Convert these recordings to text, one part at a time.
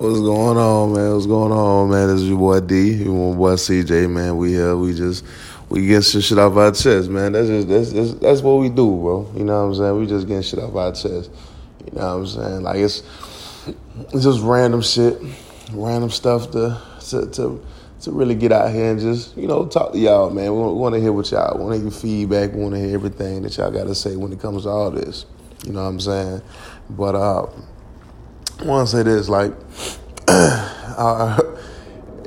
What's going on, man? What's going on, man? This is your boy D, your boy CJ, man. We here, we just we get some shit off our chest, man. That's just that's, that's that's what we do, bro. You know what I'm saying? We just getting shit off our chest. You know what I'm saying? Like it's it's just random shit, random stuff to to to, to really get out here and just you know talk to y'all, man. We want to hear what y'all want to hear feedback. We want to hear everything that y'all got to say when it comes to all this. You know what I'm saying? But uh. I want to say this, like, uh,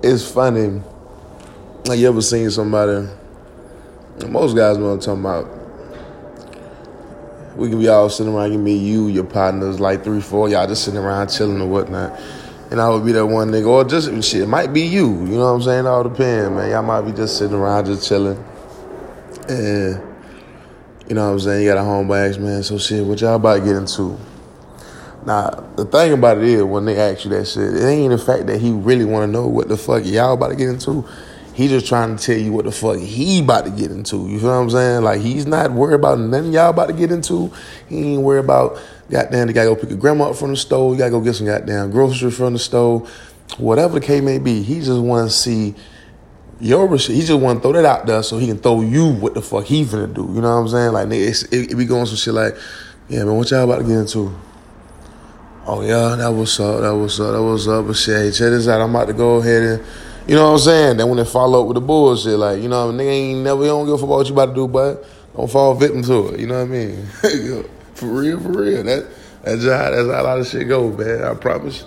it's funny. Like, you ever seen somebody? Most guys know what I'm talking about. We can be all sitting around, you meet you, your partners, like three, four, y'all just sitting around chilling or whatnot. And I would be that one nigga, or just shit, it might be you. You know what I'm saying? All depends, man. Y'all might be just sitting around, just chilling. And you know what I'm saying? You got a homeboy man. So shit, what y'all about to get into? Now, the thing about it is, when they ask you that shit, it ain't the fact that he really want to know what the fuck y'all about to get into. He just trying to tell you what the fuck he about to get into. You feel what I'm saying? Like he's not worried about nothing y'all about to get into. He ain't worried about goddamn. You gotta go pick your grandma up from the store. You gotta go get some goddamn groceries from the store. Whatever the case may be, he just want to see your shit. He just want to throw that out there so he can throw you what the fuck he finna do. You know what I'm saying? Like it, it, it be going some shit like, yeah, man, what y'all about to get into? Oh yeah, that was up, that was up, that was up. But shit, check this out. I'm about to go ahead and, you know what I'm saying. Then when they follow up with the bullshit, like you know, nigga ain't never, don't give a fuck what you about to do, but don't fall victim to it. You know what I mean? for real, for real. That that's how that's how a lot of shit go, man. I promise.